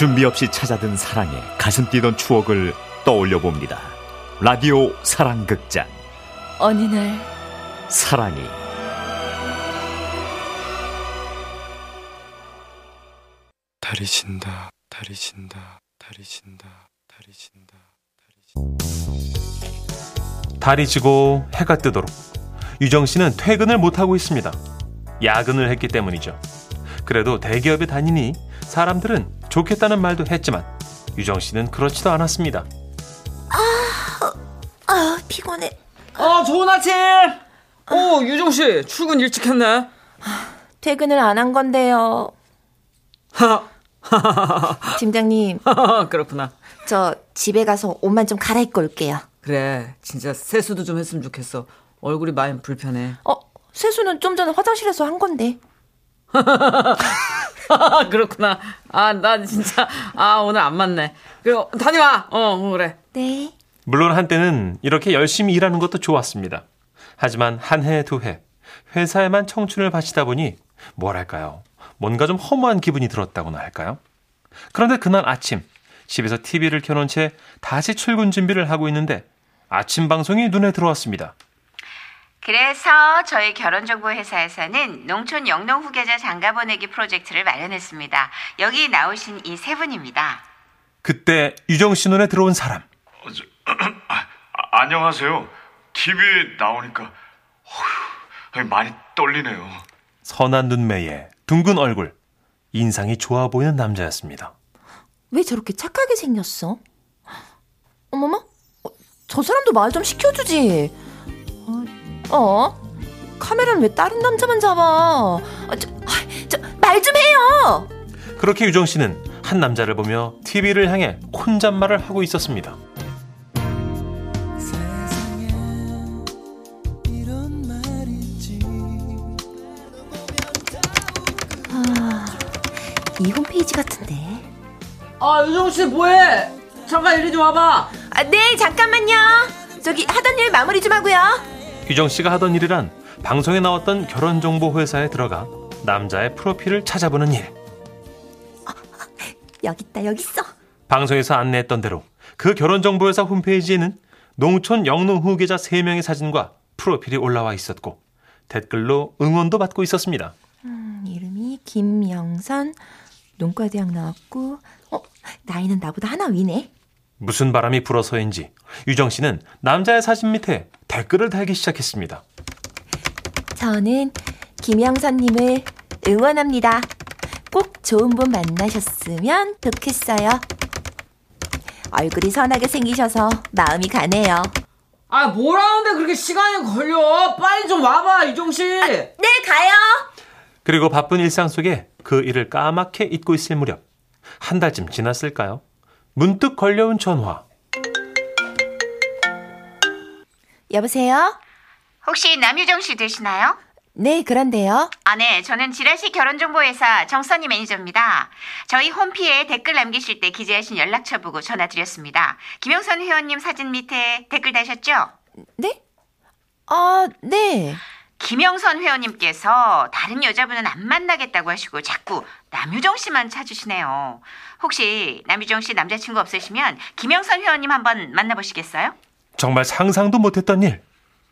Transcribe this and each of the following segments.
준비 없이 찾아든 사랑에 가슴 뛰던 추억을 떠올려 봅니다. 라디오 사랑극장. 어느 날 사랑이 달이 진다 달이 진다 달이 진다 달이 진다 달이 진다 달이 지고 해가 뜨도록 유정 씨는 퇴근을 못 하고 있습니다. 야근을 했기 때문이죠. 그래도 대기업에 다니니 사람들은 좋겠다는 말도 했지만 유정 씨는 그렇지도 않았습니다. 아 피곤해 어, 좋은 아침! 어, 유정 씨, 출근 일찍 했네. 퇴근을 안 한 건데요 하, 팀장님 그렇구나. 저 집에 가서 옷만 좀 갈아입고 올게요 그래, 진짜 세수도 좀 했으면 좋겠어. 얼굴이 많이 불편해. 어 세수는 좀 전에 화장실에서 한 건데 그렇구나. 아, 나 진짜, 아, 오늘 안 맞네. 그래, 다녀와. 어, 어, 그래. 네 물론 한때는 이렇게 열심히 일하는 것도 좋았습니다. 하지만 한 해, 두 해, 회사에만 청춘을 바치다 보니 뭐랄까요. 뭔가 좀 허무한 기분이 들었다고나 할까요? 그런데 그날 아침, 집에서 TV를 켜놓은 채 다시 출근 준비를 하고 있는데 아침 방송이 눈에 들어왔습니다. 그래서 저희 결혼정보회사에서는 농촌 영농 후계자 장가 보내기 프로젝트를 마련했습니다. 여기 나오신 이 세 분입니다. 그때 유정 씨 눈에 들어온 사람. 어, 저, 아, 안녕하세요. TV에 나오니까 어휴, 많이 떨리네요. 선한 눈매에 둥근 얼굴, 인상이 좋아 보이는 남자였습니다. 왜 저렇게 착하게 생겼어? 어머머 어, 저 사람도 말 좀 시켜주지 어, 어? 카메라는 왜 다른 남자만 잡아 아, 저말 좀 해요 그렇게 유정 씨는 한 남자를 보며 TV를 향해 혼잣말을 하고 있었습니다. 이 홈페이지 같은데 아, 유정 씨, 뭐해? 잠깐 이리 좀 와봐. 아, 네 잠깐만요 저기 하던 일 마무리 좀 하고요 유정 씨가 하던 일이란 방송에 나왔던 결혼정보 회사에 들어가 남자의 프로필을 찾아보는 일. 여기 있다 여기 있어 방송에서 안내했던 대로 그 결혼정보회사 홈페이지에는 농촌 영농 후계자 3명의 사진과 프로필이 올라와 있었고 댓글로 응원도 받고 있었습니다. 음, 이름이 김영선 농과대학 나왔고 어 나이는 나보다 하나 위네 무슨 바람이 불어서인지 유정 씨는 남자의 사진 밑에 댓글을 달기 시작했습니다. 저는 김영선님을 응원합니다. 꼭 좋은 분 만나셨으면 좋겠어요. 얼굴이 선하게 생기셔서 마음이 가네요. 아, 뭐라는데 그렇게 시간이 걸려? 빨리 좀 와봐, 유정씨. 네, 가요. 그리고 바쁜 일상 속에 그 일을 까맣게 잊고 있을 무렵 한 달쯤 지났을까요? 문득 걸려온 전화. 여보세요? 혹시 남유정 씨 되시나요? 네, 그런데요. 아, 네. 저는 지라시 결혼정보회사 정선희 매니저입니다. 저희 홈피에 댓글 남기실 때 기재하신 연락처 보고 전화드렸습니다. 김영선 회원님 사진 밑에 댓글 다셨죠? 네? 아, 네. 김영선 회원님께서 다른 여자분은 안 만나겠다고 하시고 자꾸 남유정 씨만 찾으시네요. 혹시 남유정 씨 남자친구 없으시면 김영선 회원님 한번 만나보시겠어요? 정말 상상도 못했던 일.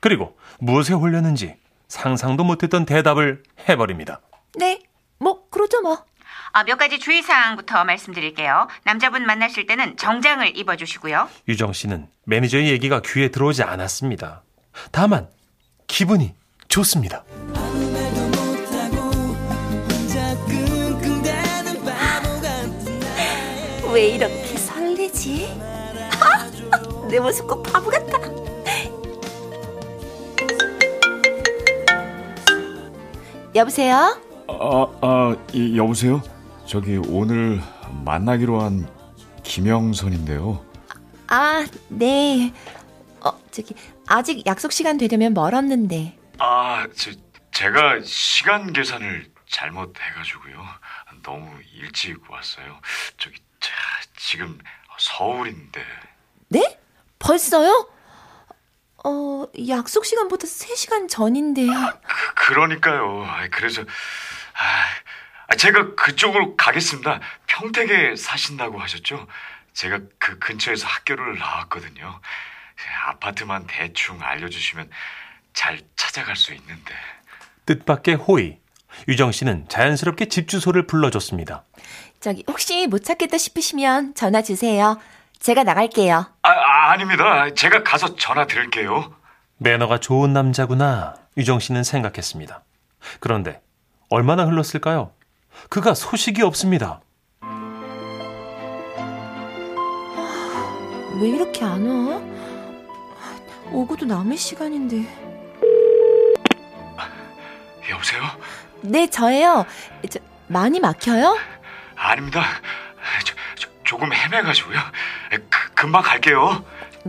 그리고 무엇에 홀렸는지 상상도 못했던 대답을 해버립니다. 네. 뭐, 그러죠, 뭐. 아, 몇 가지 주의사항부터 말씀드릴게요. 남자분 만나실 때는 정장을 입어주시고요. 유정 씨는 매니저의 얘기가 귀에 들어오지 않았습니다. 다만 기분이 좋습니다. 왜 이렇게? 내 모습 꼭 바보 같다. 여보세요? 아, 아, 이, 여보세요? 저기 오늘 만나기로 한 김영선인데요. 아, 네. 어, 저기 아직 약속 시간 되려면 멀었는데. 아, 저, 제가 시간 계산을 잘못해가지고요. 너무 일찍 왔어요. 저기 자, 지금 서울인데. 네? 벌써요? 어, 약속 시간보다 3시간 전인데요. 그, 그러니까요. 아, 그래서 아, 제가 그쪽으로 가겠습니다. 평택에 사신다고 하셨죠? 제가 그 근처에서 학교를 나왔거든요. 아파트만 대충 알려주시면 잘 찾아갈 수 있는데. 뜻밖의 호의. 유정 씨는 자연스럽게 집 주소를 불러줬습니다. 저기 혹시 못 찾겠다 싶으시면 전화 주세요. 제가 나갈게요. 아, 아 아닙니다. 제가 가서 전화 드릴게요. 매너가 좋은 남자구나. 유정 씨는 생각했습니다. 그런데 얼마나 흘렀을까요? 그가 소식이 없습니다. 왜 이렇게 안 와? 오고도 남의 시간인데. 여보세요? 네, 저예요. 저, 많이 막혀요? 아닙니다. 저, 저, 조금 헤매가지고요. 그, 금방 갈게요.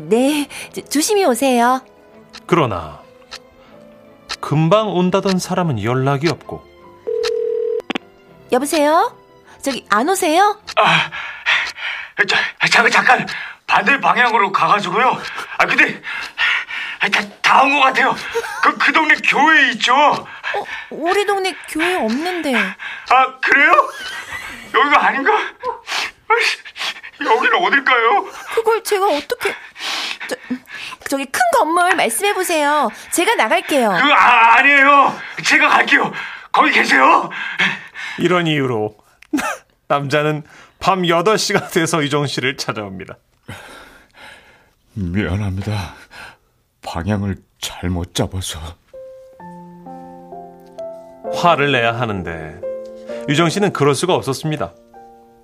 네, 저, 조심히 오세요. 그러나 금방 온다던 사람은 연락이 없고 여보세요? 저기 안 오세요? 아, 자, 잠깐 잠깐 반대 방향으로 가가지고요. 아 근데 다온것 같아요. 그, 그 동네 교회 있죠? 어, 우리 동네 교회 없는데. 아 그래요? 여기가 아닌가? 여기는 어딜까요? 그걸 제가 어떻게... 저, 저기 큰 건물 말씀해 보세요. 제가 나갈게요. 그 아, 아니에요. 제가 갈게요. 거기 계세요. 이런 이유로 남자는 밤 8시가 돼서 유정 씨를 찾아옵니다. 미안합니다. 방향을 잘못 잡아서. 화를 내야 하는데 유정 씨는 그럴 수가 없었습니다.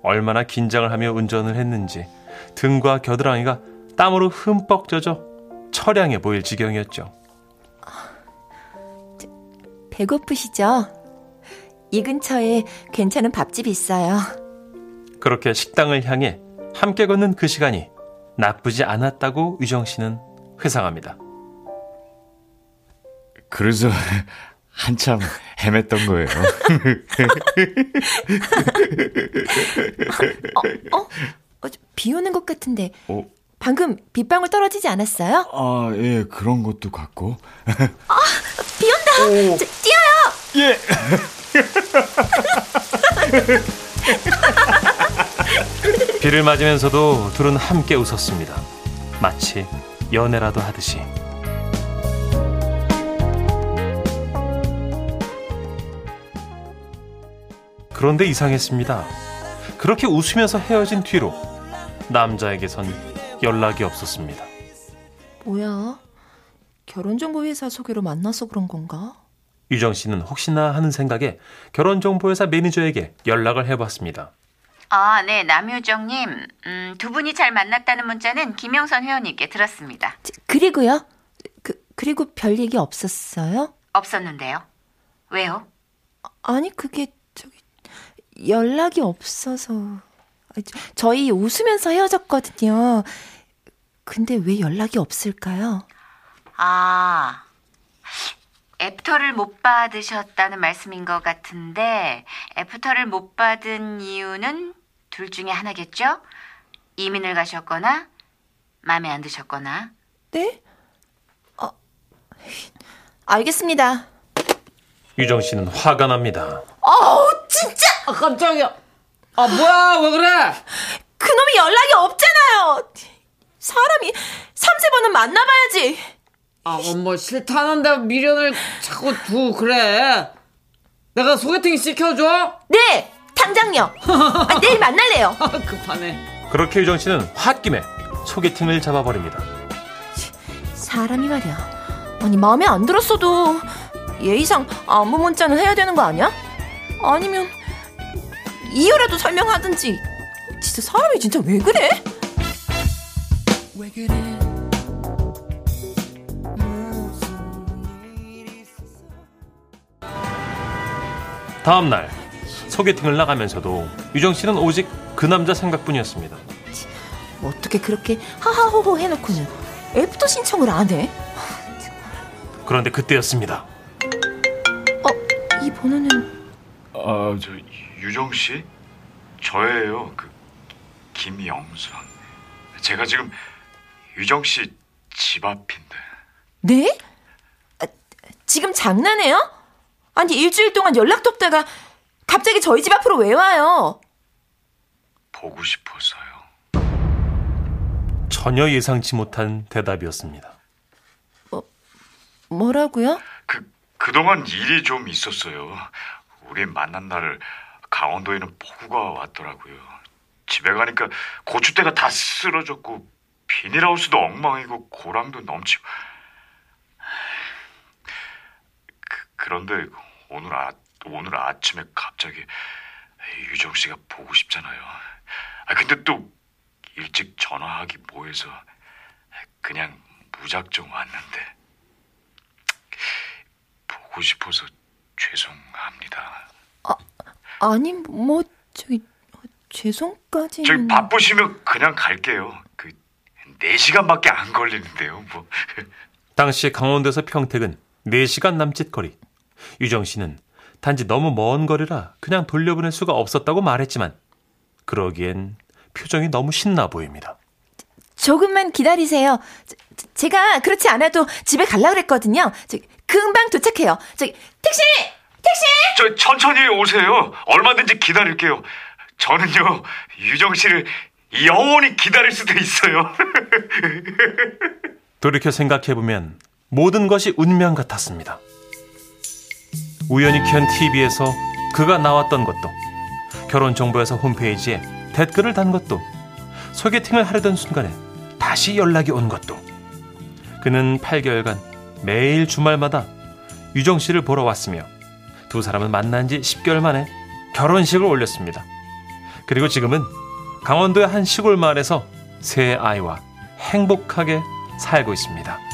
얼마나 긴장을 하며 운전을 했는지 등과 겨드랑이가 땀으로 흠뻑 젖어 처량해 보일 지경이었죠. 배고프시죠? 이 근처에 괜찮은 밥집 있어요. 그렇게 식당을 향해 함께 걷는 그 시간이 나쁘지 않았다고 유정 씨는 회상합니다. 그래서 한참 헤맸던 거예요. 어? 어, 비 오는 것 같은데. 어? 방금 빗방울 떨어지지 않았어요? 아, 예, 그런 것도 같고. 비 온다! 저, 뛰어요! 예. 비를 맞으면서도 둘은 함께 웃었습니다. 마치 연애라도 하듯이. 그런데 이상했습니다. 그렇게 웃으면서 헤어진 뒤로 남자에게선 연락이 없었습니다. 뭐야? 결혼정보회사 소개로 만나서 그런 건가? 유정 씨는 혹시나 하는 생각에 결혼정보회사 매니저에게 연락을 해봤습니다. 아, 네, 남효정님. 음, 두 분이 잘 만났다는 문자는 김영선 회원님께 들었습니다. 저, 그리고요? 그, 그리고 별 얘기 없었어요? 없었는데요. 왜요? 아니, 그게, 저기, 연락이 없어서. 아, 저- 저희 웃으면서 헤어졌거든요. 근데 왜 연락이 없을까요? 아, 애프터를 못 받으셨다는 말씀인 것 같은데, 애프터를 못 받은 이유는 둘 중에 하나겠죠? 이민을 가셨거나, 마음에 안 드셨거나. 네? 아, 알겠습니다. 유정 씨는 화가 납니다. 어우, 진짜! 아, 깜짝이야. 아, 뭐야, 왜 그래? 그놈이 연락이 없잖아요! 사람이 3, 세 번은 만나봐야지! 아, 뭐 싫다는데 미련을 자꾸 두 그래. 내가 소개팅 시켜줘? 네! 당장요! 아, 내일 만날래요! 아, 급하네. 그렇게 유정 씨는 홧김에 소개팅을 잡아버립니다. 사람이 말이야. 아니, 마음에 안 들었어도 예의상 안부 문자는 해야 되는 거 아니야? 아니면 이유라도 설명하든지. 진짜 사람이 진짜 왜 그래? 다음 날 소개팅을 나가면서도 유정 씨는 오직 그 남자 생각뿐이었습니다. 뭐 어떻게 그렇게 하하호호 해놓고는 애프터 신청을 안 해? 그런데 그때였습니다. 어, 이 번호는 아, 저 유정 씨? 저예요. 그 김영선. 제가 지금 유정 씨 집 앞인데. 네? 아, 지금 장난해요? 아니 일주일 동안 연락도 없다가 갑자기 저희 집 앞으로 왜 와요? 보고 싶어서요. 전혀 예상치 못한 대답이었습니다. 뭐라고요? 그 그동안 일이 좀 있었어요. 우리 만난 날을 강원도에는 폭우가 왔더라고요. 집에 가니까 고추대가 다 쓰러졌고 비닐하우스도 엉망이고 고랑도 넘치고. 그, 그런데 오늘 아 오늘 아침에 갑자기 유정 씨가 보고 싶잖아요. 아 근데 또 일찍 전화하기 뭐해서 그냥 무작정 왔는데. 보고 싶어서 죄송합니다. 아니, 뭐, 저기, 죄송까지는. 저희 바쁘시면 그냥 갈게요. 그 4시간밖에 안 걸리는데요. 뭐. 당시 강원도에서 평택은 4시간 남짓 거리. 유정 씨는 단지 너무 먼 거리라 그냥 돌려보낼 수가 없었다고 말했지만 그러기엔 표정이 너무 신나 보입니다. 조금만 기다리세요. 저- 저- 제가 그렇지 않아도 집에 갈라 그랬거든요. 저, 금방 도착해요. 저기, 택시! 택시! 저 천천히 오세요. 얼마든지 기다릴게요. 저는요. 유정 씨를 영원히 기다릴 수도 있어요. 돌이켜 생각해보면 모든 것이 운명 같았습니다. 우연히 켠 TV에서 그가 나왔던 것도, 결혼정보회사 홈페이지에 댓글을 단 것도, 소개팅을 하려던 순간에 다시 연락이 온 것도. 그는 8개월간 매일 주말마다 유정 씨를 보러 왔으며 두 사람은 만난 지 10개월 만에 결혼식을 올렸습니다. 그리고 지금은 강원도의 한 시골 마을에서 세 아이와 행복하게 살고 있습니다.